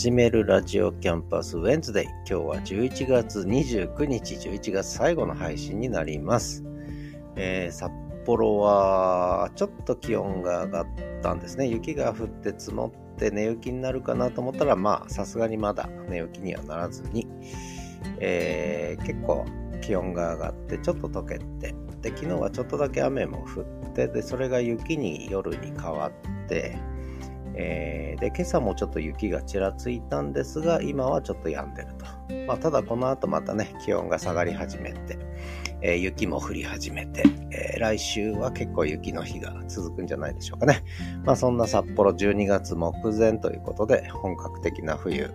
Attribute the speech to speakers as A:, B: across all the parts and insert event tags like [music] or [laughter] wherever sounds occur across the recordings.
A: 始めるラジオキャンパスウェンズデイ。今日は11月29日、11月最後の配信になります。えー、札幌はちょっと気温が上がったんですね。雪が降って積もって寝雪になるかなと思ったら、まあさすがにまだ寝雪にはならずに、えー、結構気温が上がってちょっと溶けて、で昨日はちょっとだけ雨も降ってでそれが雪に夜に変わって、えー、で今朝もちょっと雪がちらついたんですが今はちょっと止んでると、まあ、ただこの後またね気温が下がり始めて、えー、雪も降り始めて、えー、来週は結構雪の日が続くんじゃないでしょうかね。まあそんな札幌12月目前ということで本格的な冬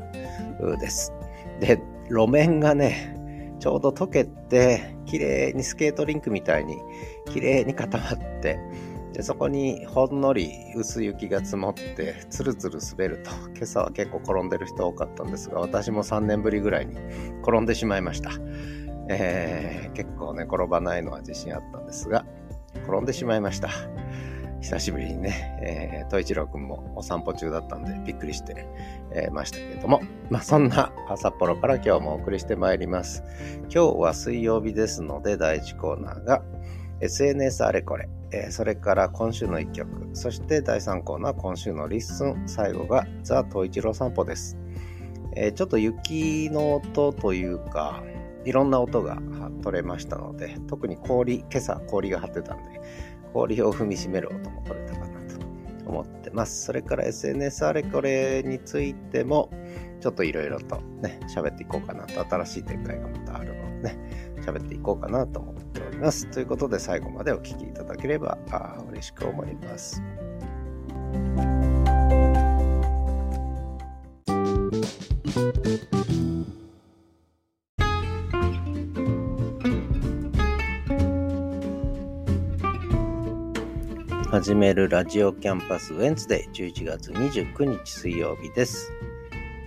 A: です。で、路面がね、ちょうど溶けて、綺麗にスケートリンクみたいに綺麗に固まって、でそこにほんのり薄雪が積もってつるつる滑ると今朝は結構転んでる人多かったんですが私も3年ぶりぐらいに転んでしまいましたえー、結構ね、転ばないのは自信あったんですが、転んでしまいました。久しぶりにね、えー、戸一郎くんもお散歩中だったんでびっくりして、えー、ましたけれども、まあそんな札幌から今日もお送りしてまいります。今日は水曜日ですので第1コーナーが SNS あれこれ、えー、それから今週の一曲、そして第3コーナー今週のリッスン、最後がザ・戸一郎散歩です。えー、ちょっと雪の音というか、いろんな音が取れましたので、特に氷、今朝氷が張ってたんで、氷を踏みしめる音も取れたかなと思ってます。それから SNS あれこれについても、ちょっといろいろとね、喋っていこうかなと、新しい展開がまたあるのでね、喋っていこうかなと思っております。ということで最後までお聴きいただければあ嬉しく思います。始めるラジオキャンパスウェンズデー11月29日水曜日です。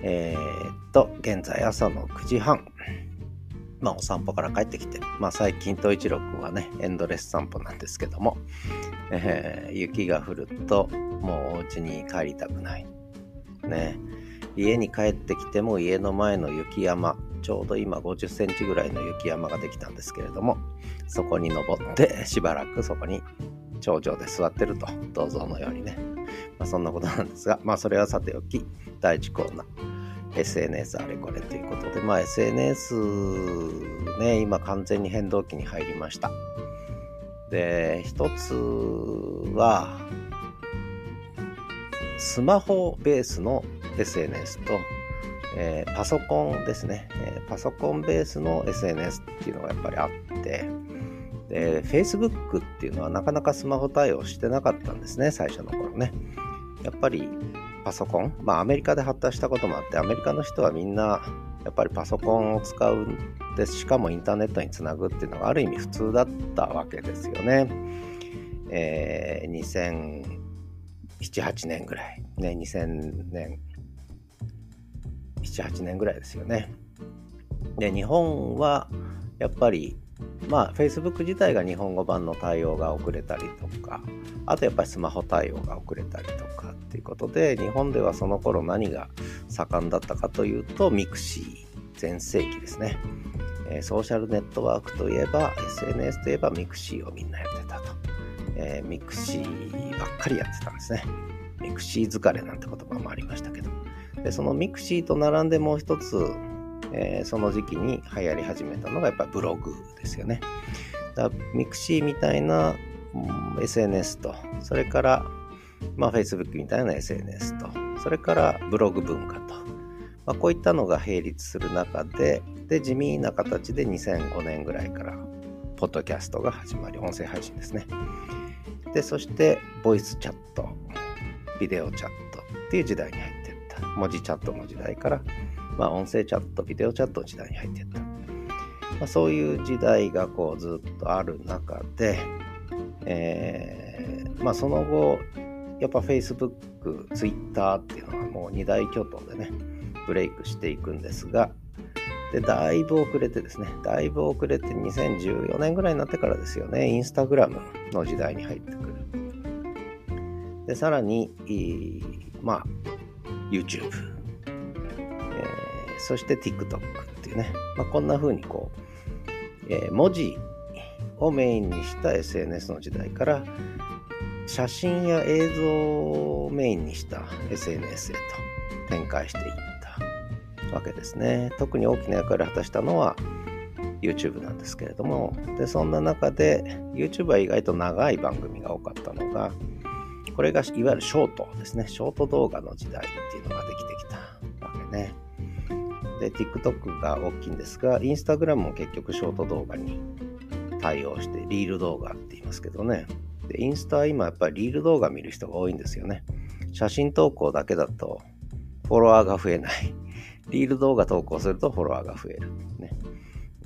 A: えー、っと、現在朝の9時半。まあお散歩から帰ってきて、まあ最近と一郎くんはね、エンドレス散歩なんですけども、えー、雪が降るともうお家に帰りたくない。ね。家に帰ってきても家の前の雪山、ちょうど今50センチぐらいの雪山ができたんですけれども、そこに登ってしばらくそこに頂上で座ってると、銅像のようにね。まあ、そんなことなんですが、まあそれはさておき、第1コーナー、SNS あれこれということで、まあ SNS ね、今完全に変動期に入りました。で、一つは、スマホベースの SNS と、えー、パソコンですね、えー、パソコンベースの SNS っていうのがやっぱりあって、で、Facebook っていうのはなかなかスマホ対応してなかったんですね、最初の頃ね。やっぱりパソコン、まあアメリカで発達したこともあって、アメリカの人はみんなやっぱりパソコンを使うんです、しかもインターネットにつなぐっていうのがある意味普通だったわけですよね。えー、2007、8年ぐらい。ね、2000年、7、8年ぐらいですよね。で、日本はやっぱりまあ、Facebook 自体が日本語版の対応が遅れたりとか、あとやっぱりスマホ対応が遅れたりとかっていうことで、日本ではその頃何が盛んだったかというと、ミクシー全盛期ですね。え、ソーシャルネットワークといえば、SNS といえばミクシーをみんなやってたと。えー、ミクシーばっかりやってたんですね。ミクシー疲れなんて言葉もありましたけど。で、そのミクシーと並んでもう一つ、えー、その時期に流行り始めたのがやっぱりブログですよね。だミクシーみたいな、うん、SNS と、それから、まあ、Facebook みたいな SNS と、それからブログ文化と、まあ、こういったのが並立する中で、で、地味な形で2005年ぐらいから、ポッドキャストが始まり、音声配信ですね。で、そして、ボイスチャット、ビデオチャットっていう時代に入っていった。文字チャットの時代から、まあ、音声チャット、ビデオチャットの時代に入っていった。まあ、そういう時代がこうずっとある中で、えー、まあ、その後、やっぱ Facebook、Twitter っていうのはもう二大巨頭でね、ブレイクしていくんですが、で、だいぶ遅れてですね、だいぶ遅れて2014年ぐらいになってからですよね、インスタグラムの時代に入ってくる。で、さらに、まあ、YouTube、そして TikTok っていうね、まあ、こんな風にこう、えー、文字をメインにした SNS の時代から写真や映像をメインにした SNS へと展開していったわけですね。特に大きな役割を果たしたのは YouTube なんですけれども、でそんな中で YouTube は意外と長い番組が多かったのが、これがいわゆるショートですね。ショート動画の時代っていうのができてきたわけね。で、TikTok が大きいんですが、Instagram も結局ショート動画に対応して、リール動画って言いますけどね。で、インスタは今やっぱりリール動画見る人が多いんですよね。写真投稿だけだとフォロワーが増えない。[laughs] リール動画投稿するとフォロワーが増える。ね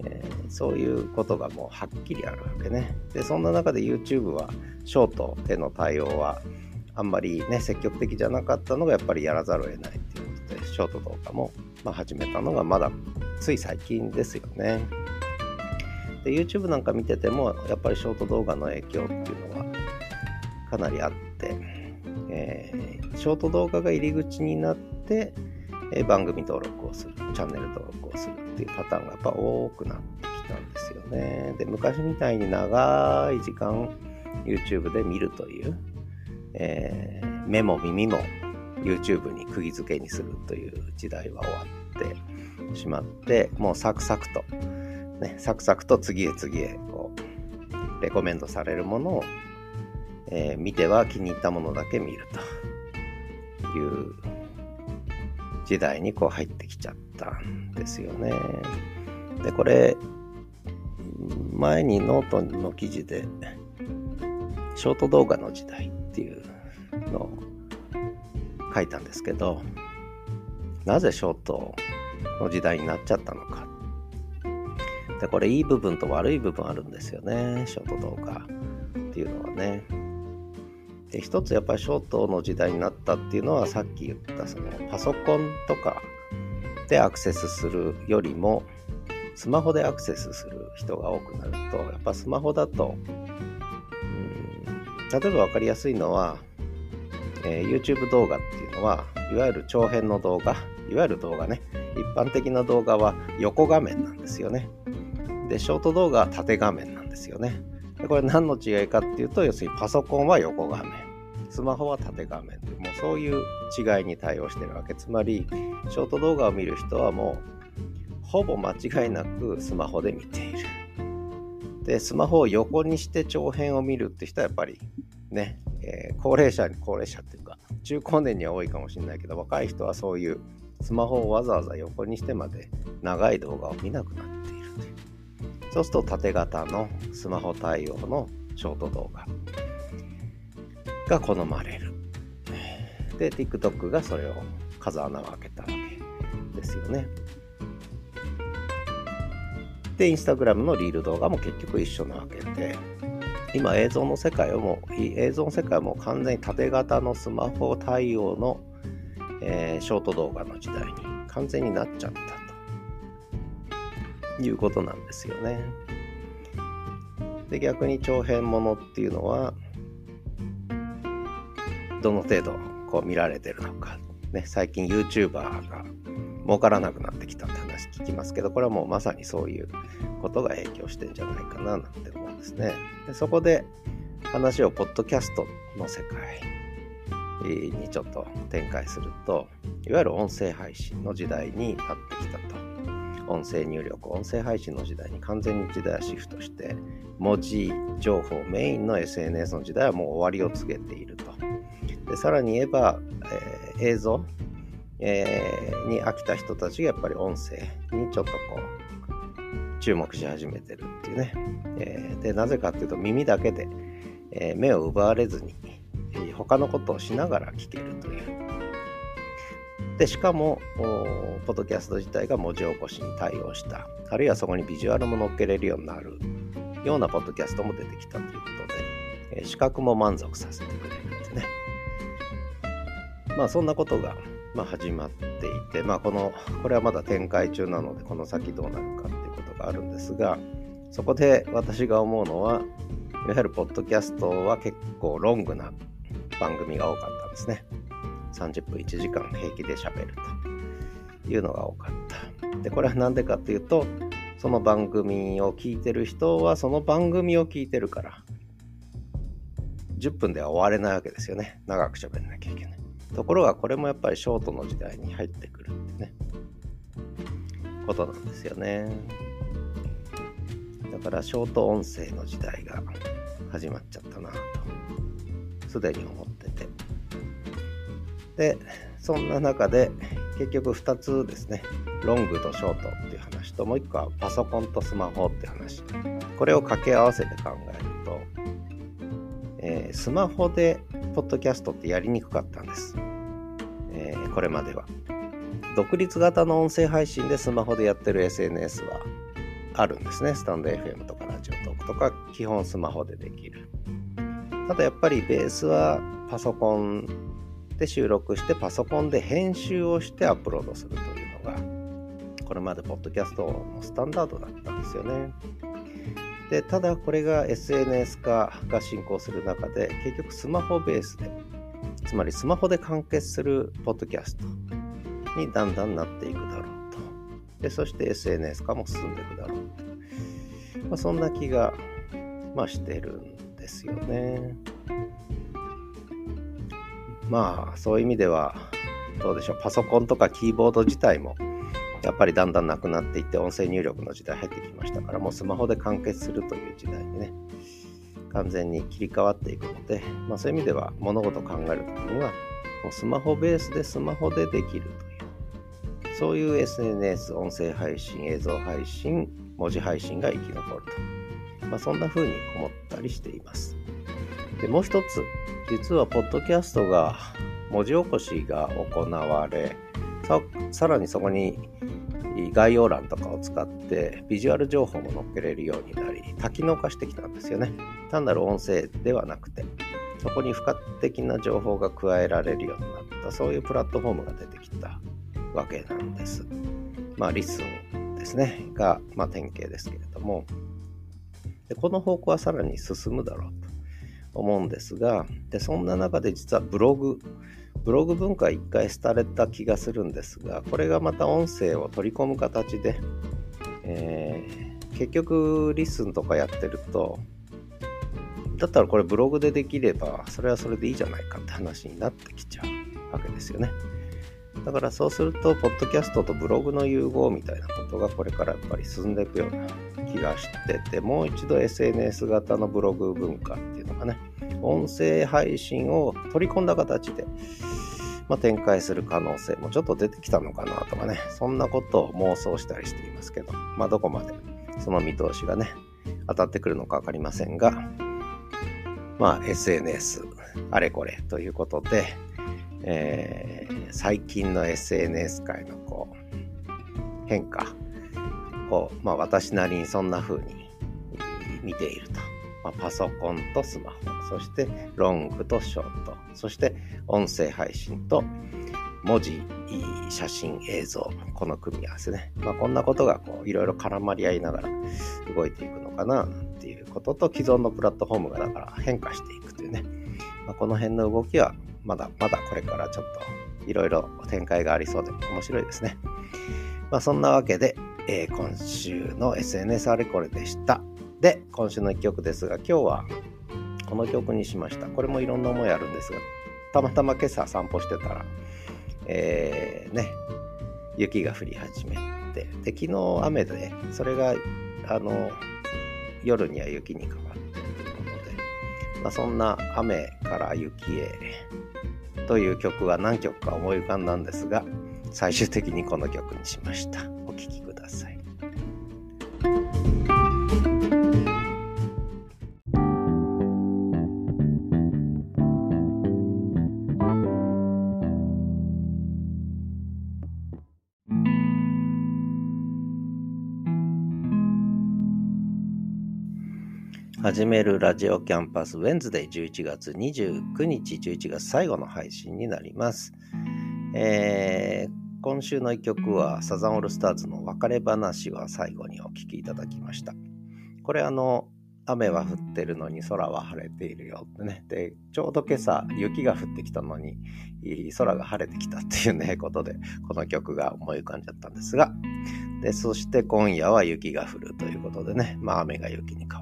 A: えー、そういうことがもうはっきりあるわけね。で、そんな中で YouTube はショートへの対応はあんまりね、積極的じゃなかったのがやっぱりやらざるを得ないっていうことで、ショート動画も、まあ、始めたのがまだつい最近ですよね。で、YouTube なんか見てても、やっぱりショート動画の影響っていうのはかなりあって、えー、ショート動画が入り口になって、え、番組登録をする、チャンネル登録をするっていうパターンがやっぱ多くなってきたんですよね。で、昔みたいに長い時間 YouTube で見るという、えー、目も耳も YouTube に釘付けにするという時代は終わってしまって、もうサクサクと、ね、サクサクと次へ次へこうレコメンドされるものをえー、見ては気に入ったものだけ見るという時代にこう入ってきちゃったんですよね。で、これ、前にノートの記事で、ショート動画の時代っていうのを書いたんですけど、なぜショートの時代になっちゃったのか。で、これいい部分と悪い部分あるんですよね、ショート動画っていうのはね。で一つやっぱりショートの時代になったっていうのはさっき言ったそのパソコンとかでアクセスするよりもスマホでアクセスする人が多くなるとやっぱスマホだとうん例えば分かりやすいのは、えー、YouTube 動画っていうのはいわゆる長編の動画いわゆる動画ね。一般的な動画は横画面なんですよね。でショート動画は縦画面なんですよね。でこれ何の違いかっていうと、要するにパソコンは横画面、スマホは縦画面。で、もうそういう違いに対応してるわけ。つまり、ショート動画を見る人はもう、ほぼ間違いなくスマホで見ている。で、スマホを横にして長編を見るって人はやっぱりね、えー、高齢者に、高齢者っていうか、中高年には多いかもしれないけど、若い人はそういうスマホをわざわざ横にしてまで長い動画を見なくなっているという。そうすると縦型のスマホ対応のショート動画が好まれる。で、TikTok がそれを風穴を開けたわけですよね。で、Instagram のリール動画も結局一緒なわけで、今映像の世界をもう、映像の世界も完全に縦型のスマホ対応の、えー、ショート動画の時代に完全になっちゃったと。いうことなんですよね。で逆に長編ものっていうのはどの程度こう見られてるのか、ね、最近 YouTuber が儲からなくなってきたって話聞きますけどこれはもうまさにそういうことが影響してんじゃないかななんて思ですね。でそこで話をポッドキャストの世界にちょっと展開するといわゆる音声配信の時代になってきたと。音声入力、音声配信の時代に完全に時代はシフトして、文字情報メインの SNS の時代はもう終わりを告げていると。でさらに言えば、えー、映像、えー、に飽きた人たちがやっぱり音声にちょっとこう、注目し始めてるっていうね。えー、で、なぜかっていうと耳だけで、え目を奪われずに、他のことをしながら聞けるという。で、しかも、ポッドキャスト自体が文字起こしに対応した、あるいはそこにビジュアルも載っけれるようになるようなポッドキャストも出てきたということで、え視覚も満足させてくれるってね。まあそんなことが、まあ、始まっていて、まあこの、これはまだ展開中なので、この先どうなるかことがあるんですが、そこで私が思うのは、いわゆるポッドキャストは結構ロングな番組が多かったんですね。30分1時間平気で喋るというのが多かった。で、これは何でかっていうと、その番組を聞いてる人はその番組を聞いてるから、10分では終われないわけですよね。長く喋んなきゃいけない。ところがこれもやっぱりショートの時代に入ってくるってね、ことなんですよね。だからショート音声の時代が始まっちゃったなと、すでに思ってて。で、そんな中で結局2つですね、ロングとショートっていう話と、もう1個はパソコンとスマホっていう話。これを掛け合わせて考えると、えー、スマホでポッドキャストってやりにくかったんです。えー、これまでは。独立型の音声配信でスマホでやってる SNS はあるんですね。スタンド FM とかラジオトークとか基本スマホでできる。ただやっぱりベースはパソコンで収録してパソコンで編集をしてアップロードするというのがこれまでポッドキャストのスタンダードだったんですよね。でただこれが SNS 化が進行する中で結局スマホベースでつまりスマホで完結するポッドキャストにだんだんなっていくだろう。でそして SNS 化も進んでいくだろうと。まあ、そんな気が、まあ、してるんですよね。まあそういう意味ではどうでしょうパソコンとかキーボード自体もやっぱりだんだんなくなっていって音声入力の時代入ってきましたからもうスマホで完結するという時代にね完全に切り替わっていくので、まあ、そういう意味では物事を考えるときにはもうスマホベースでスマホでできるとそういう SNS 音声配信映像配信文字配信が生き残ると、まあ、そんな風に思ったりしています。でもう一つ実はポッドキャストが文字起こしが行われささらにそこに概要欄とかを使ってビジュアル情報も載っけれるようになり多機能化してきたんですよね。単なる音声ではなくてそこに付加的な情報が加えられるようになったそういうプラットフォームが出てきた。わけなんです。まあリスンですねが、まあ、典型ですけれども。でこの方向はさらに進むだろうと思うんですが、でそんな中で実はブログ、ブログ文化一回廃れた気がするんですが、これがまた音声を取り込む形で、えー、結局リスンとかやってると、だったらこれブログでできれば、それはそれでいいじゃないかって話になってきちゃうわけですよね。だからそうすると、ポッドキャストとブログの融合みたいなことがこれからやっぱり進んでいくような気がしてて、もう一度 SNS 型のブログ文化っていうのがね、音声配信を取り込んだ形で、まあ、展開する可能性もちょっと出てきたのかなとかね、そんなことを妄想したりしていますけど、まあどこまでその見通しがね、当たってくるのか分かりませんが、まあ SNS あれこれということで、えー、最近の SNS 界のこう変化を、まあ、私なりにそんな風に見ていると。まあ、パソコンとスマホ、そしてロングとショート、そして音声配信と文字、写真、映像、この組み合わせね。まあ、こんなことがこういろいろ絡まり合いながら動いていくのかな、っていうことと、既存のプラットフォームがだから変化していくというね。まあ、この辺の動きはまだまだこれからちょっといろいろ展開がありそうで面白いですね。まあ、そんなわけで、えー、今週の SNS あれこれでした。で、今週の一曲ですが、今日はこの曲にしました。これもいろんな思いあるんですが、たまたま今朝散歩してたら、えー、ね、雪が降り始めて、で、昨日雨で、それが、あの、夜には雪に変わって、まあ、そんな雨から雪へという曲は何曲か思い浮かんだんですが、最終的にこの曲にしました。始めるラジオキャンパスウェンズデイ11月29日11月最後の配信になります。えー、今週の一曲はサザンオールスターズの別れ話は最後にお聴きいただきました。これあの雨は降ってるのに空は晴れているよってね。で、ちょうど今朝雪が降ってきたのに空が晴れてきたっていうね、[laughs] ことでこの曲が思い浮かんじゃったんですが。で、そして今夜は雪が降るということでね、まあ雨が雪に変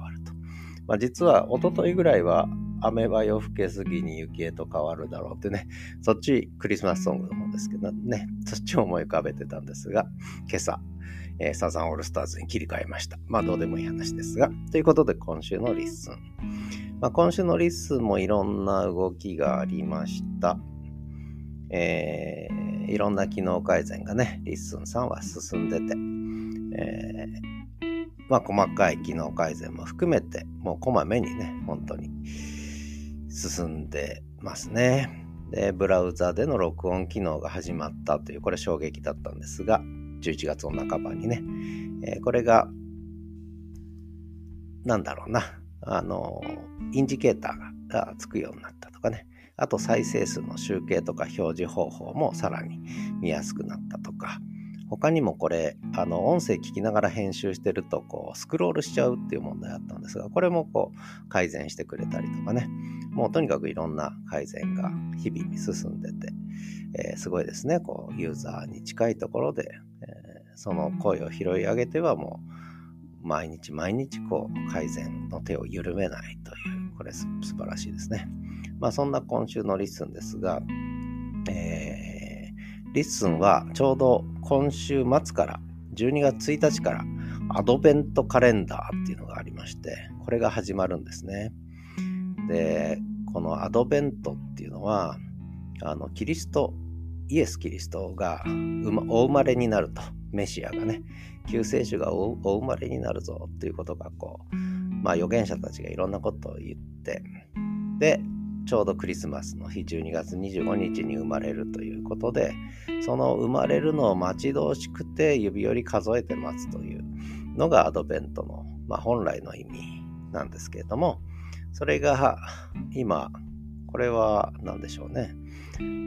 A: わる。まあ実は一昨日ぐらいは雨は夜更けすぎに雪へと変わるだろうってね、そっちクリスマスソングの方ですけどね、そっちを思い浮かべてたんですが、今朝、えー、サザンオールスターズに切り替えました。まあどうでもいい話ですが。ということで今週のリッスン。まあ、今週のリッスンもいろんな動きがありました。えー、いろんな機能改善がね、リッスンさんは進んでて、えー、まあ細かい機能改善も含めて、もうこまめにね、本当に進んでますね。で、ブラウザでの録音機能が始まったという、これ衝撃だったんですが、11月の半ばにね、えー、これが、なんだろうな、あの、インジケーターがつくようになったとかね、あと再生数の集計とか表示方法もさらに見やすくなったとか、他にもこれ、あの、音声聞きながら編集してると、こう、スクロールしちゃうっていう問題あったんですが、これもこう、改善してくれたりとかね、もうとにかくいろんな改善が日々進んでて、えー、すごいですね、こう、ユーザーに近いところで、えー、その声を拾い上げてはもう、毎日毎日こう、改善の手を緩めないという、これ素晴らしいですね。まあ、そんな今週のリッスンですが、えーリッスンはちょうど今週末から12月1日からアドベントカレンダーっていうのがありましてこれが始まるんですね。でこのアドベントっていうのはあのキリストイエス・キリストがお生まれになると。メシアがね救世主がお生まれになるぞっていうことがこうまあ預言者たちがいろんなことを言ってでちょうどクリスマスの日12月25日に生まれるということでその生まれるのを待ち遠しくて指折り数えて待つというのがアドベントの、まあ、本来の意味なんですけれどもそれが今これは何でしょうね。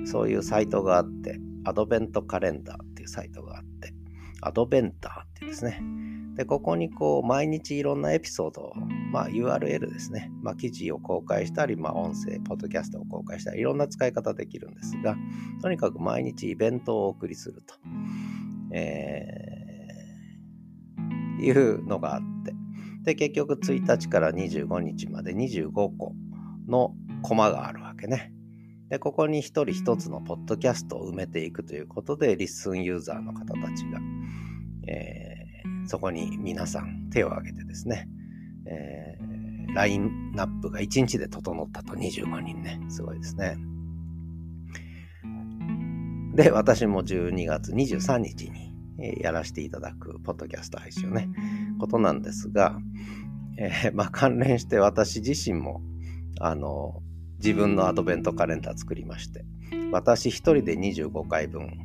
A: そういうサイトがあってアドベントカレンダーっていうサイトがあってアドベンターっていうですねで、ここにこう、毎日いろんなエピソードを、まあ URL ですね。まあ記事を公開したり、まあ音声、ポッドキャストを公開したり、いろんな使い方できるんですが、とにかく毎日イベントをお送りすると、えー、いうのがあって、で、結局1日から25日まで25個のコマがあるわけね。で、ここに一人一つのポッドキャストを埋めていくということで、リッスンユーザーの方たちが、えーそこに皆さん手を挙げてですね、えー、ラインナップが1日で整ったと25人ね、すごいですね。で、私も12月23日にやらせていただくポッドキャスト配信をね、ことなんですが、えー、まあ関連して私自身も、あの、自分のアドベントカレンダー作りまして、私一人で25回分、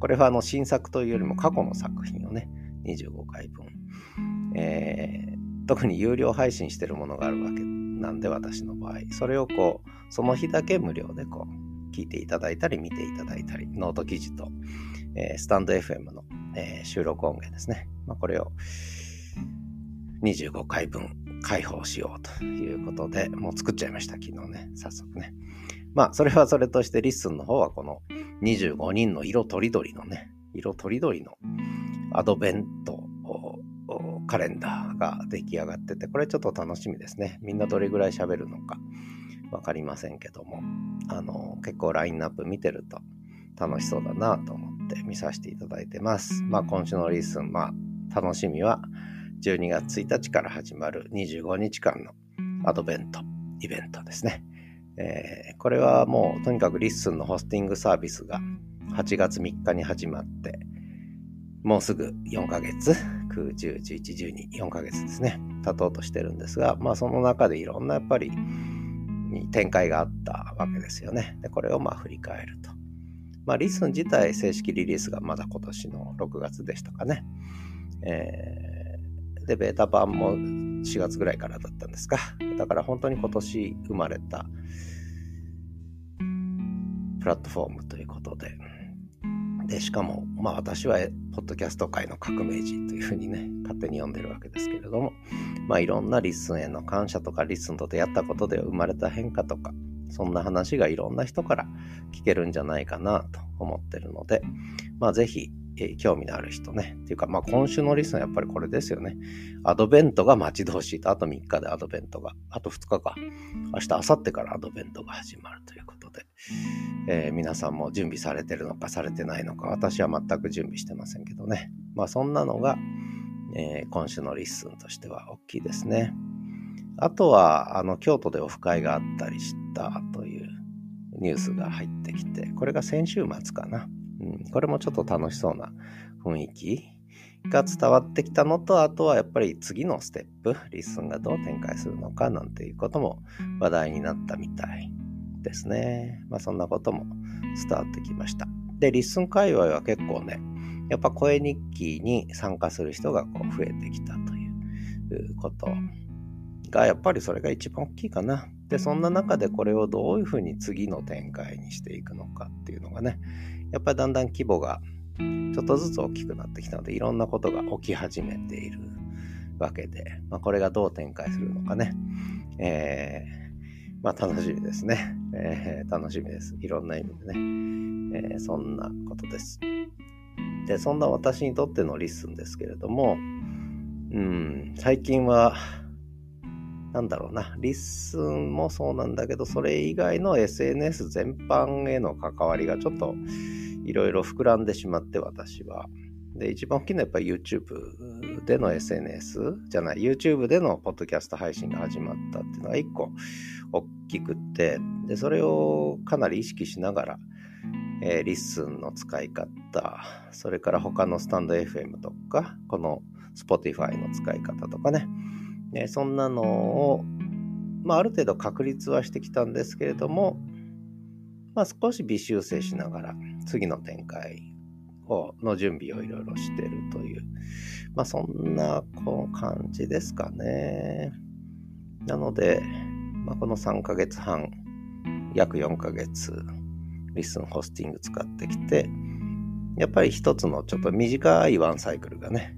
A: これはあの新作というよりも過去の作品をね、25回分、えー、特に有料配信してるものがあるわけなんで私の場合。それをこうその日だけ無料でこう聞いていただいたり見ていただいたりノート記事と、えー、スタンド FM の、えー、収録音源ですね、まあ、これを25回分開放しようということでもう作っちゃいました昨日ね早速ねまあそれはそれとしてリッスンの方はこの25人の色とりどりのね色とりどりのアドベントカレンダーが出来上がってて、これちょっと楽しみですね。みんなどれぐらい喋るのかわかりませんけども、あの、結構ラインナップ見てると楽しそうだなと思って見させていただいてます。まあ今週のリッスン、まあ楽しみは12月1日から始まる25日間のアドベントイベントですね。えー、これはもうとにかくリッスンのホスティングサービスが8月3日に始まって、もうすぐ4ヶ月、9、10、11、12、4ヶ月ですね、経とうとしてるんですが、まあその中でいろんなやっぱり展開があったわけですよね。で、これをまあ振り返ると。まあリッスン自体正式リリースがまだ今年の6月でしたかね。えー、で、ベータ版も4月ぐらいからだったんですか。だから本当に今年生まれたプラットフォームということで、で、しかも、まあ私は、ポッドキャスト界の革命児というふうにね、勝手に呼んでるわけですけれども、まあいろんなリスンへの感謝とか、リスンと出会ったことで生まれた変化とか、そんな話がいろんな人から聞けるんじゃないかなと思ってるので、まあぜひ、え、興味のある人ね。っていうか、まあ今週のリスンはやっぱりこれですよね。アドベントが待ち遠しいと、あと3日でアドベントが、あと2日か。明日、明後日からアドベントが始まるということで、えー、皆さんも準備されてるのかされてないのか、私は全く準備してませんけどね。まあそんなのが、えー、今週のリッスンとしては大きいですね。あとは、あの、京都でオフ会があったりしたというニュースが入ってきて、これが先週末かな。うん、これもちょっと楽しそうな雰囲気が伝わってきたのと、あとはやっぱり次のステップ、リッスンがどう展開するのかなんていうことも話題になったみたいですね。まあそんなことも伝わってきました。で、リッスン界隈は結構ね、やっぱ声日記に参加する人がこう増えてきたということが、やっぱりそれが一番大きいかな。で、そんな中でこれをどういうふうに次の展開にしていくのかっていうのがね、やっぱりだんだん規模がちょっとずつ大きくなってきたので、いろんなことが起き始めているわけで、まあ、これがどう展開するのかね、えー、まあ楽しみですね。えー、楽しみです。いろんな意味でね。えー、そんなことです。で、そんな私にとってのリッスンですけれども、うん、最近は、なんだろうな、リッスンもそうなんだけど、それ以外の SNS 全般への関わりがちょっといろいろ膨らんでしまって私は。で、一番大きいのはやっぱり YouTube での SNS じゃない、YouTube でのポッドキャスト配信が始まったっていうのが一個大きくって、で、それをかなり意識しながら、えー、リッスンの使い方、それから他のスタンド FM とか、この Spotify の使い方とかね、ね、そんなのを、まあ、ある程度確立はしてきたんですけれども、まあ、少し微修正しながら次の展開をの準備をいろいろしてるという、まあ、そんなこう感じですかね。なので、まあ、この3ヶ月半、約4ヶ月、リスンホスティング使ってきて、やっぱり一つのちょっと短いワンサイクルがね、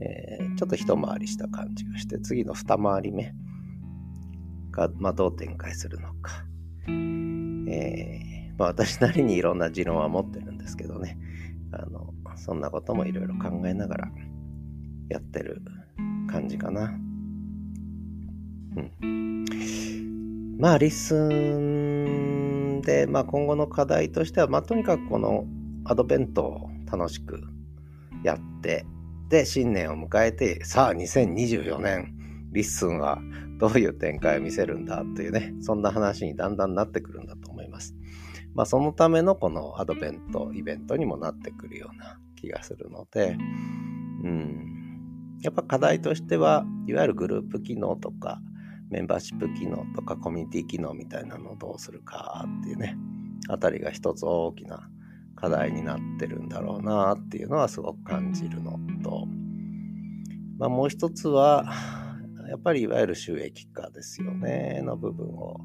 A: えー、ちょっと一回りした感じがして、次の二回り目が、まあ、どう展開するのか。えー、まあ、私なりにいろんな持論は持ってるんですけどね。あの、そんなこともいろいろ考えながらやってる感じかな。うん。まあ、リッスンで、まあ、今後の課題としては、まあ、とにかくこのアドベントを楽しくやって、で、新年を迎えて、さあ、2024年、リッスンはどういう展開を見せるんだというね、そんな話にだんだんなってくるんだと思います。まあ、そのためのこのアドベント、イベントにもなってくるような気がするので、うん、やっぱ課題としては、いわゆるグループ機能とか、メンバーシップ機能とかコミュニティ機能みたいなのをどうするかっていうね、あたりが一つ大きな課題になってるんだろうなっていうのはすごく感じるのと、まあ、もう一つはやっぱりいわゆる収益化ですよね。の部分を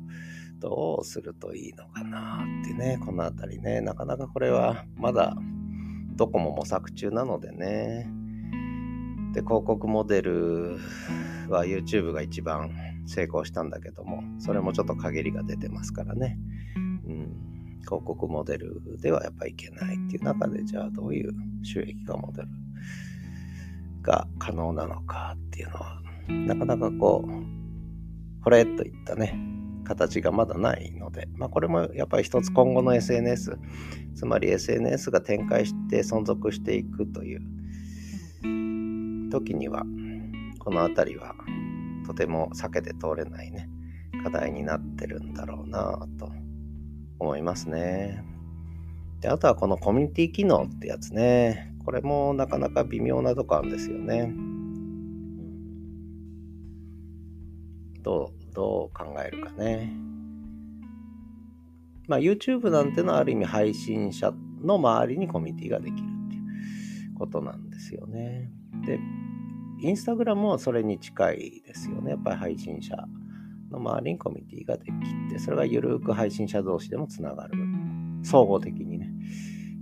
A: どうするといいのかなってね。この辺りね。なかなかこれはまだどこも模索中なのでね。で広告モデルは YouTube が一番成功したんだけどもそれもちょっと陰りが出てますからね。うん。広告モデルではやっぱいけないっていう中で、じゃあどういう収益化モデルが可能なのかっていうのは、なかなかこう、これといったね、形がまだないので、まあこれもやっぱり一つ今後の SNS、つまり SNS が展開して存続していくという時には、この辺りはとても避けて通れないね、課題になってるんだろうなと思いますね。で、あとはこのコミュニティ機能ってやつね。これもなかなか微妙なとこあるんですよね。どう、どう考えるかね。まあ YouTube なんてのはある意味配信者の周りにコミュニティができるっていうことなんですよね。で、インスタグラムはそれに近いですよね。やっぱり配信者の周りにコミュニティができて、それがゆるく配信者同士でもつながる。総合的にね。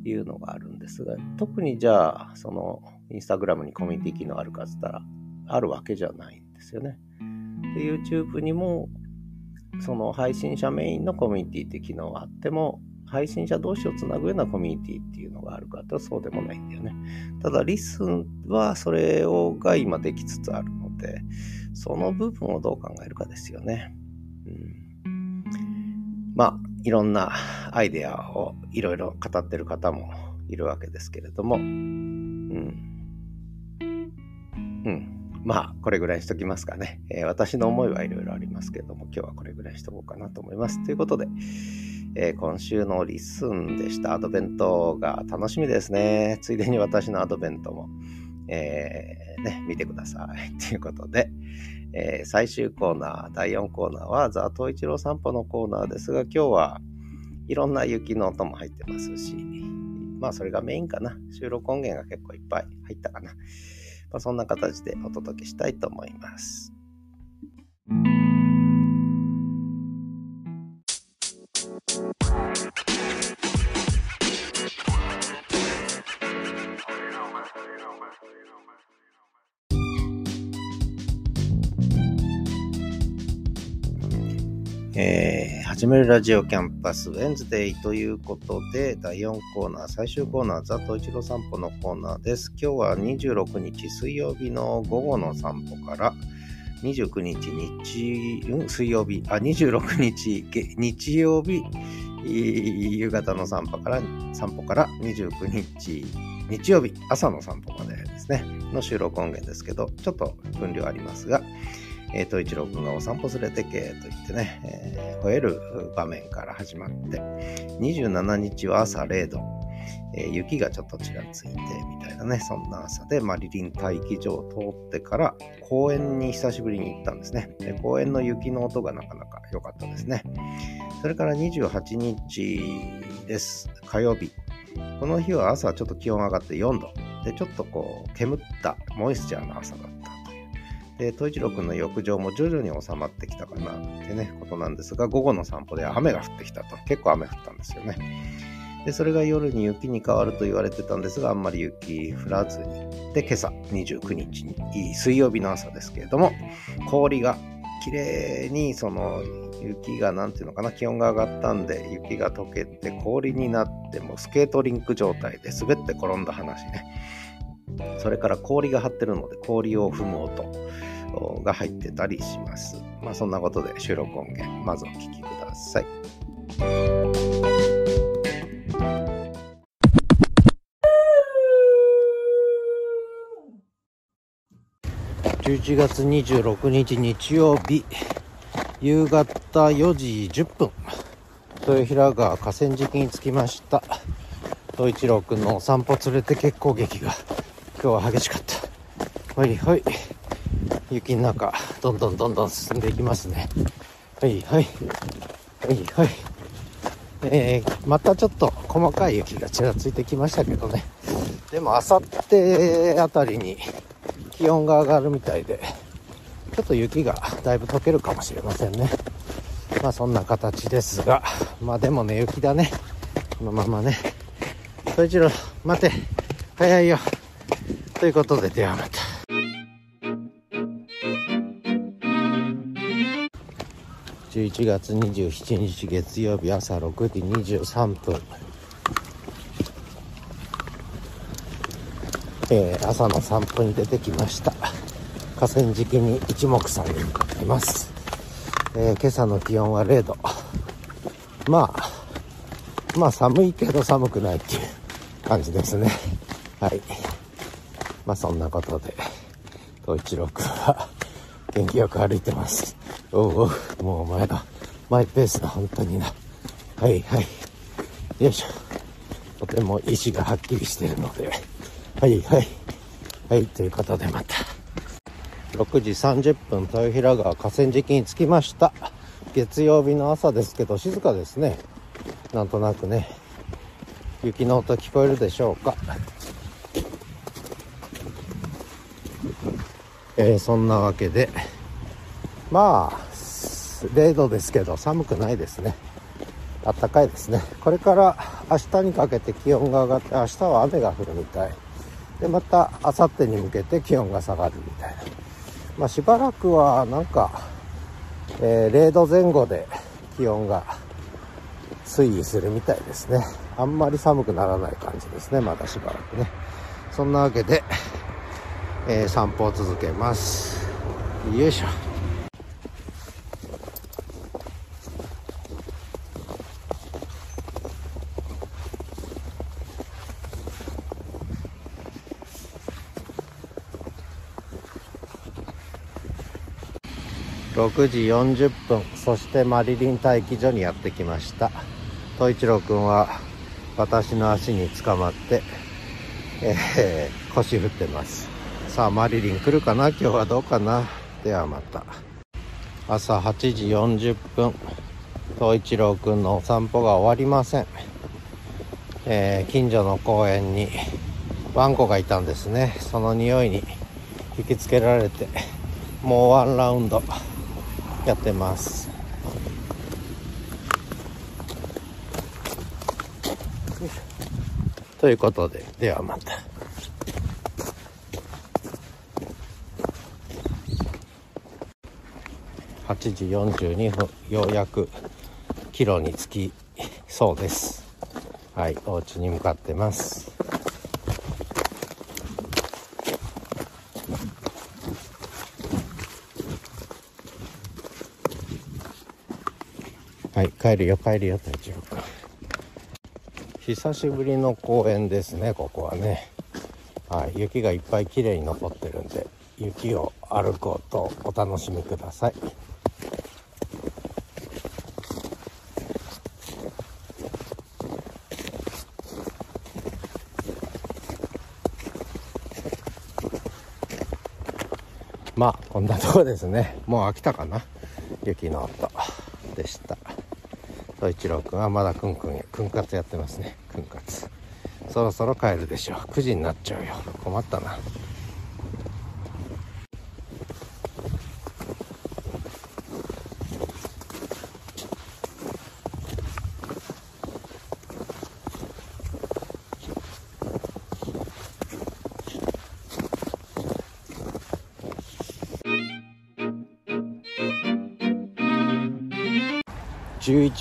A: いうのがあるんですが、特にじゃあ、その、インスタグラムにコミュニティ機能あるかっつったら、あるわけじゃないんですよね。で、YouTube にも、その配信者メインのコミュニティって機能があっても、配信者同士をつなぐようなコミュニティっていうのがあるかとそうでもないんだよね。ただ、リスンはそれをが今できつつあるので、その部分をどう考えるかですよね。うん、まあ、いろんなアイデアをいろいろ語ってる方もいるわけですけれども、うん。うん。まあ、これぐらいにしときますかね。えー、私の思いはいろいろありますけれども、今日はこれぐらいにしとこうかなと思います。ということで、えー、今週のリスンでした。アドベントが楽しみですね。ついでに私のアドベントも、えー、ね、見てください。ということで、えー、最終コーナー、第4コーナーは、ザ・東一郎散歩のコーナーですが、今日はいろんな雪の音も入ってますし、まあそれがメインかな。収録音源が結構いっぱい入ったかな。まあ、そんな形でお届けしたいと思います。えー、始めるラジオキャンパスウェンズデイということで、第4コーナー、最終コーナー、ザ・トイチロ散歩のコーナーです。今日は26日水曜日の午後の散歩から、29日日、うん、水曜日、あ、26日日曜日、夕方の散歩から、散歩から29日日曜日朝の散歩までですね、の収録音源ですけど、ちょっと分量ありますが、えー、と一郎くんがお散歩連れてけと言ってね、えー、吠える場面から始まって、27日は朝0度、えー、雪がちょっとちらついてみたいなね、そんな朝で、マリリン待機場を通ってから公園に久しぶりに行ったんですね。で公園の雪の音がなかなか良かったですね。それから28日です。火曜日。この日は朝ちょっと気温上がって4度。で、ちょっとこう、煙ったモイスチャーの朝だで、統一郎くんの浴場も徐々に収まってきたかなってね、ことなんですが、午後の散歩で雨が降ってきたと。結構雨降ったんですよね。で、それが夜に雪に変わると言われてたんですが、あんまり雪降らずに。で、今朝29日に、水曜日の朝ですけれども、氷が綺麗にその雪が何ていうのかな気温が上がったんで雪が溶けて氷になってもスケートリンク状態で滑って転んだ話ねそれから氷が張ってるので氷を踏む音が入ってたりします。まあそんなことで収録音源、まずお聴きください。11月26日日曜日、夕方4時10分、豊平川河川敷に着きました。東一郎くんのお散歩連れて結構劇が今日は激しかった。はいはい。雪の中、どんどんどんどん進んでいきますね。はいはい。はいはい。えー、またちょっと細かい雪がちらついてきましたけどね。でも、あさってあたりに気温が上がるみたいで、ちょっと雪がだいぶ溶けるかもしれませんね。まあそんな形ですが、まあでもね、雪だね。このままね。そいちろ、待て。早いよ。ということで、ではまた。11月27日月曜日朝6時23分、えー、朝の散歩に出てきました。河川敷に一目散に向かっています、えー、今朝の気温は0度。まあまあ寒いけど寒くないっていう感じですね。はい。まあそんなことで東一郎くんは元気よく歩いてます。おうおう、もうお前がマイペースだ、本当にな。はいはい。よいしょ。とても意志がはっきりしてるので。はいはい。はい、ということでまた。6時30分、豊平川河川敷に着きました。月曜日の朝ですけど、静かですね。なんとなくね。雪の音聞こえるでしょうか。えー、そんなわけで、まあ、0度ですけど寒くないですね。あったかいですね。これから明日にかけて気温が上がって明日は雨が降るみたい。でまた明後日に向けて気温が下がるみたいな。まあしばらくはなんか、えー、0度前後で気温が推移するみたいですね。あんまり寒くならない感じですねまだしばらくね。そんなわけで、えー、散歩を続けます。よいしょ。6時40分。そしてマリリン待機所にやってきました。統一郎くんは私の足につかまって、えー、腰振ってます。さあマリリン来るかな？今日はどうかな？ではまた。朝8時40分。統一郎くんのお散歩が終わりません、えー、近所の公園にワンコがいたんですね。その匂いに引きつけられてもうワンラウンド。やってます。ということでではまた。8時42分ようやくキロに着きそうです。はいお家に向かってます。はい、帰るよ、帰るよ、大丈夫か。久しぶりの公園ですね、ここはね。はい、雪がいっぱい綺麗に残ってるんで、雪を歩こうとお楽しみください。まあ、こんなとこですね。もう飽きたかな？雪の音でした。総一郎くんはまだくんくんくんかつやってますね。くんかつ。そろそろ帰るでしょう。9時になっちゃうよ。困ったな。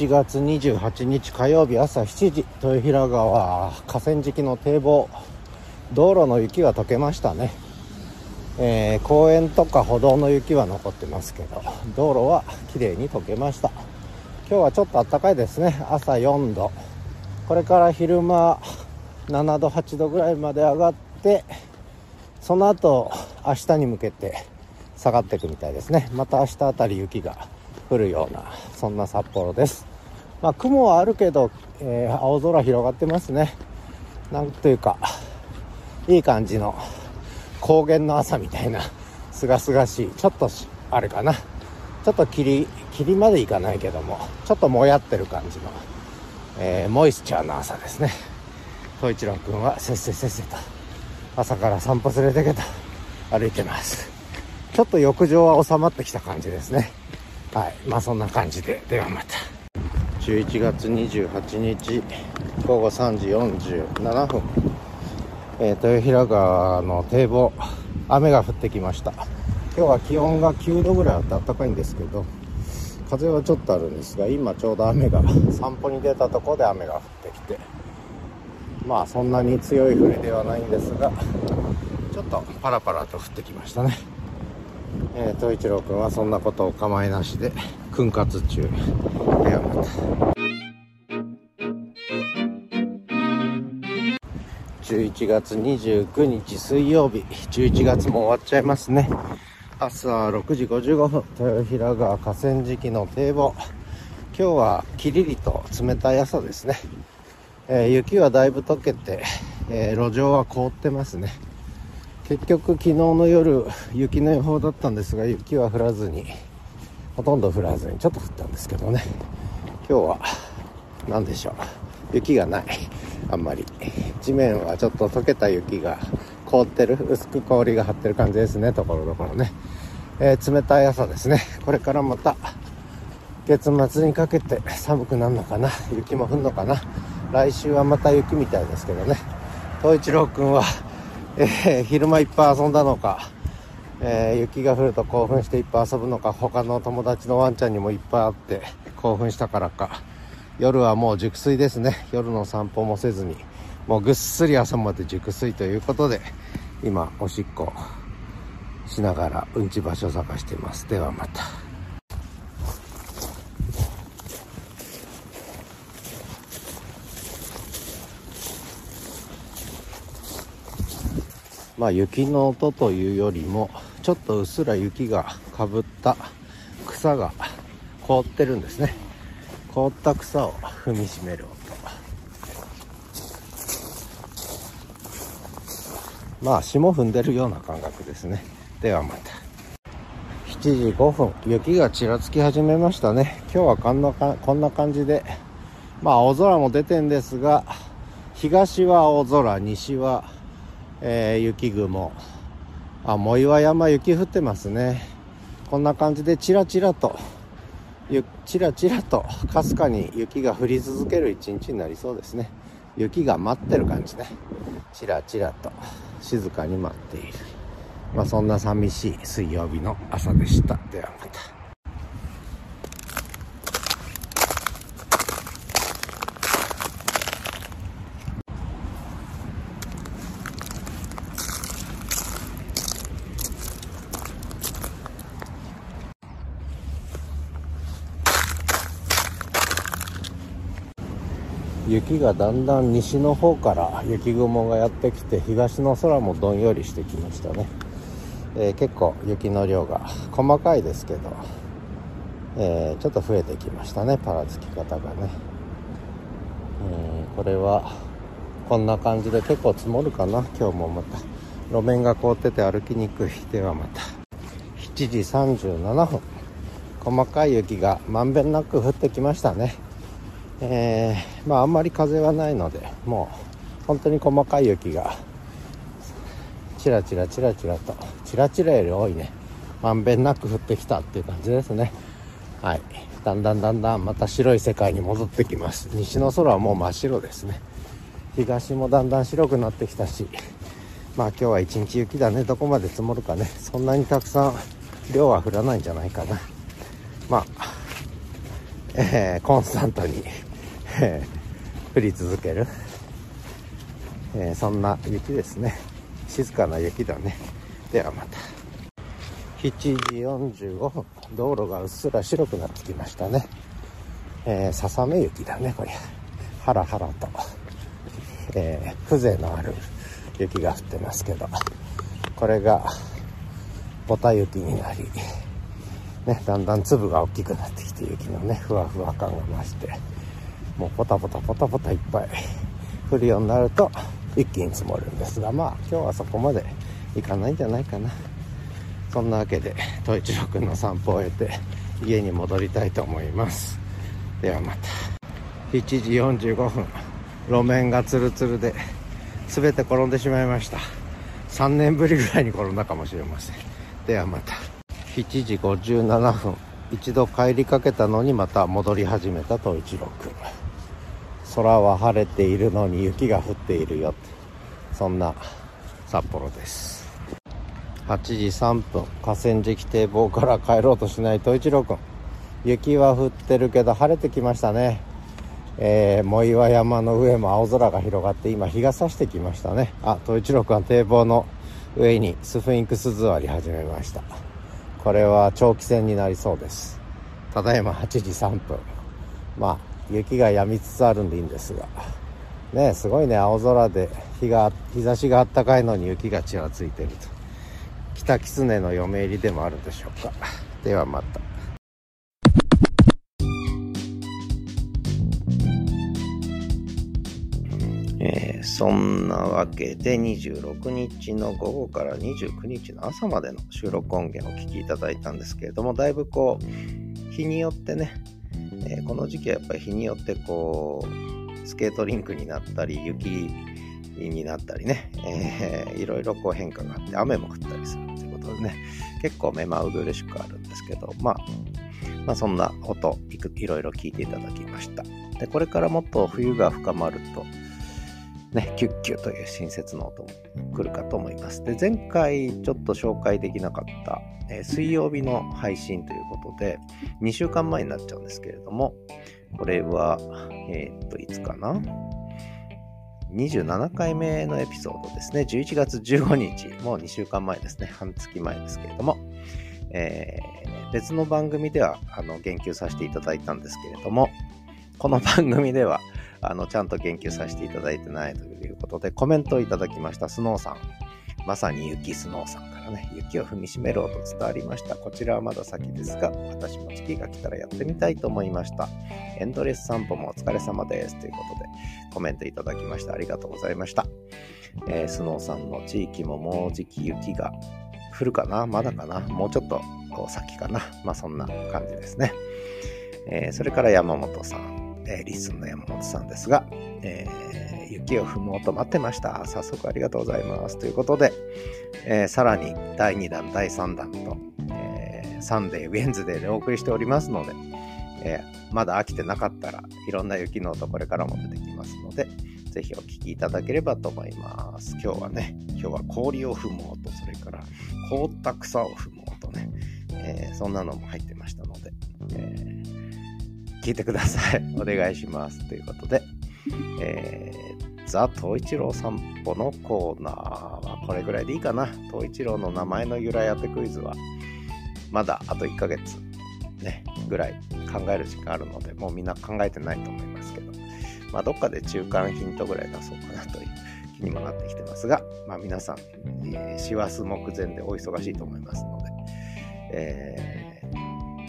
A: 1月28日火曜日朝7時豊平川河川敷の堤防道路の雪は溶けましたね、えー、公園とか歩道の雪は残ってますけど道路は綺麗に溶けました。今日はちょっと暖かいですね。朝4度。これから昼間7度8度ぐらいまで上がってその後明日に向けて下がっていくみたいですね。また明日あたり雪が降るようなそんな札幌です。まあ、雲はあるけど、えー、青空広がってますね。なんというかいい感じの高原の朝みたいなすがすがしい。ちょっとあれかな。ちょっと霧霧までいかないけどもちょっともやってる感じの、えー、モイスチャーの朝ですね。統一郎君はせっせせっせと朝から散歩連れてけと歩いてます。ちょっと浴場は収まってきた感じですね。はい。まあそんな感じでではまた。11月28日午後3時47分、えー、豊平川の堤防雨が降ってきました。今日は気温が9度ぐらいあって暖かいんですけど風はちょっとあるんですが今ちょうど雨が散歩に出たとこで雨が降ってきてまあそんなに強い降りではないんですがちょっとパラパラと降ってきましたね。えー、東一郎君はそんなことを構いなしで訓活中。ではまた。11月29日水曜日。11月も終わっちゃいますね。朝6時55分。豊平川河川敷の堤防。今日はキリリと冷たい朝ですね、えー、雪はだいぶ溶けて、えー、路上は凍ってますね。結局昨日の夜雪の予報だったんですが雪は降らずにほとんど降らずにちょっと降ったんですけどね。今日は何でしょう。雪がない。あんまり。地面はちょっと溶けた雪が凍ってる。薄く氷が張ってる感じですね。ところどころね、えー、冷たい朝ですね。これからまた月末にかけて寒くなるのかな。雪も降るのかな。来週はまた雪みたいですけどね。東一郎くんは、えー、昼間いっぱい遊んだのか、えー、雪が降ると興奮していっぱい遊ぶのか他の友達のワンちゃんにもいっぱい会って興奮したからか。夜はもう熟睡ですね。夜の散歩もせずにもうぐっすり朝まで熟睡ということで今おしっこしながらうんち場所探しています。ではまた。まあ、雪の音というよりもちょっとうっすら雪がかぶった草が凍ってるんですね。凍った草を踏みしめる音。まあ霜踏んでるような感覚ですね。ではまた。7時5分。雪がちらつき始めましたね。今日はこんなこんな感じで。まあ青空も出てんですが東は青空西はえー、雪雲。あ藻岩山雪降ってますね。こんな感じでチラチラとチラチラとかすかに雪が降り続ける一日になりそうですね。雪が待ってる感じね。チラチラと静かに待っている。まあそんな寂しい水曜日の朝でした。ではまた。雪がだんだん西の方から雪雲がやってきて東の空もどんよりしてきましたね、えー、結構雪の量が細かいですけど、えー、ちょっと増えてきましたねパラつき方がね、えー、これはこんな感じで結構積もるかな。今日もまた路面が凍ってて歩きにくい。ではまた7時37分細かい雪がまんべんなく降ってきましたね。えー、まああんまり風はないのでもう本当に細かい雪がチラチラチラチラとチラチラより多いね。まんべんなく降ってきたっていう感じですね。はい。だんだんだんだんまた白い世界に戻ってきます。西の空はもう真っ白ですね。東もだんだん白くなってきたしまあ今日は一日雪だね。どこまで積もるかね。そんなにたくさん量は降らないんじゃないかな。まあえー、コンスタントに降り続ける、えー、そんな雪ですね。静かな雪だね。ではまた。7時45分。道路がうっすら白くなってきましたね、ささめ雪だねこれハラハラと、えー、風情のある雪が降ってますけど。これがボタ雪になりね、だんだん粒が大きくなってきて雪のねふわふわ感が増して。もうポタポタポタポタいっぱい。[laughs] 降るようになると一気に積もるんですがまあ今日はそこまでいかないんじゃないかな。そんなわけで統一郎君の散歩を終えて家に戻りたいと思います。ではまた。7時45分。路面がツルツルで全て転んでしまいました。3年ぶりぐらいに転んだかもしれません。ではまた。7時57分。一度帰りかけたのにまた戻り始めた統一郎君。空は晴れているのに雪が降っているよ。そんな札幌です。8時3分。河川敷堤防から帰ろうとしない統一郎君。雪は降ってるけど晴れてきましたね。えー、藻岩山の上も青空が広がって今日が差してきましたね。あ統一郎君は堤防の上にスフィンクス座り始めました。これは長期戦になりそうです。ただいま8時3分。まあ雪が止みつつあるんでいいんですが。ねすごいね。青空で日が日差しがあったかいのに雪がちらついてると。北狐の嫁入りでもあるでしょうか。ではまた。えー、そんなわけで26日の午後から29日の朝までの収録音源をお聞きいただいたんですけれどもだいぶこう日によってねえー、この時期はやっぱり日によってこうスケートリンクになったり雪になったりね、えー、いろいろこう変化があって雨も降ったりするということでね結構目まぐるしくあるんですけどまあまあ、そんな音いくいろいろ聞いていただきました。で、これからもっと冬が深まると、ね、キュッキュという新設の音も来るかと思います。で、前回ちょっと紹介できなかった、えー、水曜日の配信ということで、2週間前になっちゃうんですけれども、これは、えー、っと、いつかな？27回目のエピソードですね。11月15日、もう2週間前ですね。半月前ですけれども、えー、別の番組ではあの言及させていただいたんですけれども、この番組ではあのちゃんと言及させていただいてないということで、コメントをいただきました、スノーさん。まさに雪スノーさんからね、雪を踏みしめろと伝わりました。こちらはまだ先ですが、私も月が来たらやってみたいと思いました。エンドレス散歩もお疲れ様です。ということで、コメントいただきました。ありがとうございました。えー、スノーさんの地域ももうじき雪が降るかな？まだかな？もうちょっと先かな？まあそんな感じですね。えー、それから山本さん、えー、リスンの山本さんですが、えー、雪を踏む音待ってました。早速ありがとうございます。ということで、えー、さらに第2弾、第3弾と、え、サンデー、ウェンズデーでお送りしておりますので、え、まだ飽きてなかったらいろんな雪の音これからも出てきますので、ぜひお聴きいただければと思います。今日はね、今日は氷を踏む音、それから凍った草を踏む音ね、え、そんなのも入ってましたので、えー、聞いてください。[laughs] お願いします。ということで、えー、ザ・東一郎散歩のコーナーはこれぐらいでいいかな。東一郎の名前の由来当てクイズは、まだあと1ヶ月ね、ぐらい考える時間あるので、もうみんな考えてないと思いますけど、まあ、どっかで中間ヒントぐらい出そうかなという気にもなってきてますが、まあ、皆さん、えー、師走目前でお忙しいと思いますので、えー、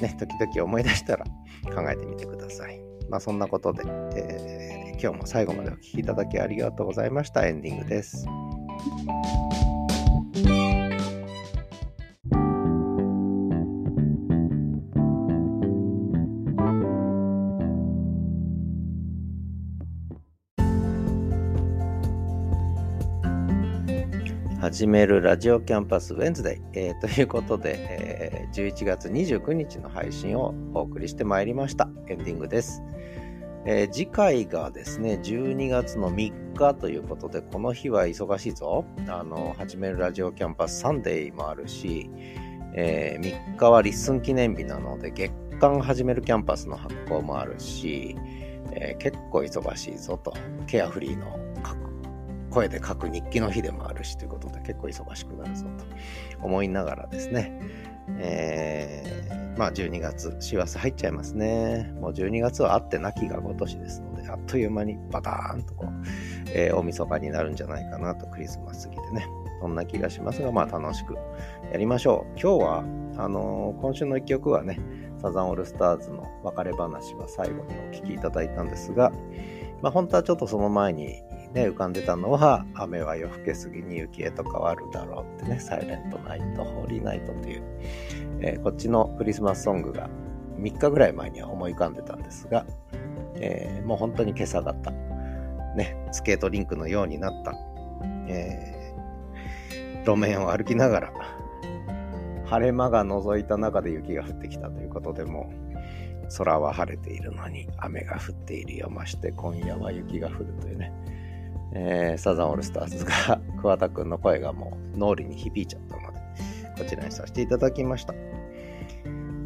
A: ね、時々思い出したら考えてみてください。まあ、そんなことで、えー、今日も最後までお聴きいただきありがとうございました。エンディングです。始めるラジオキャンパスウェンズデイ、えー、ということで、えー、11月29日の配信をお送りしてまいりました。エンディングです。えー、次回がですね、12月の3日ということで、この日は忙しいぞ。あの、始めるラジオキャンパスサンデーもあるし、えー、3日はリッスン記念日なので、月間始めるキャンパスの発行もあるし、えー、結構忙しいぞと。ケアフリーの声で書く日記の日でもあるしということで結構忙しくなるぞと思いながらですね、えー、まあ12月、師走入っちゃいますね。もう12月はあってなきがごとしですので、あっという間にバターンとこう、えー、大晦日になるんじゃないかなとクリスマス過ぎてね。そんな気がしますが、まあ楽しくやりましょう。今日は、あのー、今週の一曲はね、サザンオールスターズの別れ話は最後にお聴きいただいたんですが、まあ本当はちょっとその前にね、浮かんでたのは、雨は夜更けすぎに雪へと変わるだろうってね、サイレントナイト、ホーリーナイトっていう、えー、こっちのクリスマスソングが3日ぐらい前には思い浮かんでたんですが、えー、もう本当に今朝方、ね、スケートリンクのようになった、えー、路面を歩きながら、晴れ間が覗いた中で雪が降ってきたということでもう空は晴れているのに雨が降っているよ。まして今夜は雪が降るというね、えー、サザンオールスターズが [laughs] 桑田くんの声がもう脳裏に響いちゃったので、こちらにさせていただきました。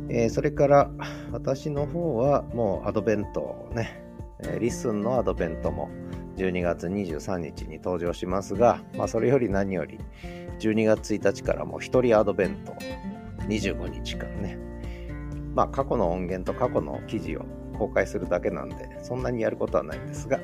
A: えー、それから私の方はもうアドベントね、えー、リスンのアドベントも12月23日に登場しますが、まあ、それより何より12月1日からもう一人アドベント25日間ね、まあ過去の音源と過去の記事を公開するだけなんで、そんなにやることはないんですが、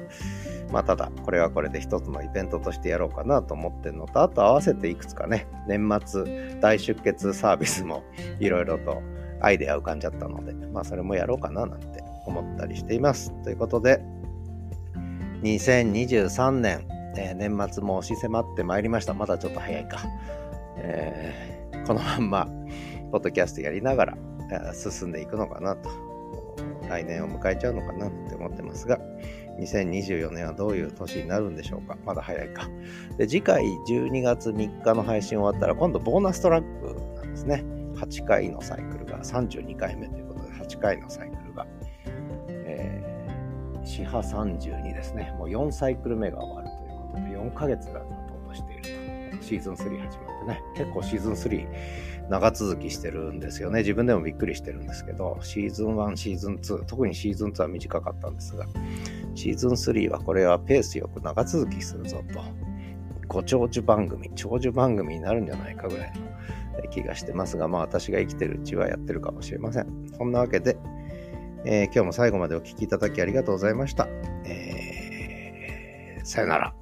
A: まあただ、これはこれで一つのイベントとしてやろうかなと思ってるのと、あと合わせていくつかね、年末大出血サービスもいろいろとアイデア浮かんじゃったので、まあそれもやろうかななんて思ったりしています。ということで、2023年、えー、年末も押し迫ってまいりました。まだちょっと早いか。えー、このまんま、ポッドキャストやりながら、進んでいくのかなと来年を迎えちゃうのかなって思ってますが、2024年はどういう年になるんでしょうか？まだ早いか。で、次回12月3日の配信終わったら、今度ボーナストラックなんですね。8回のサイクルが32回目ということで、8回のサイクルが、えー、四波32ですね。もう4サイクル目が終わるということで、4ヶ月が経とうとしていると。シーズン3始まってね。結構シーズン3長続きしてるんですよね。自分でもびっくりしてるんですけど、シーズン1、シーズン2、特にシーズン2は短かったんですが、シーズン3はこれはペースよく長続きするぞと。ご長寿番組、長寿番組になるんじゃないかぐらいの気がしてますが、まあ私が生きてるうちはやってるかもしれません。そんなわけで、えー、今日も最後までお聴きいただきありがとうございました。えー、さよなら。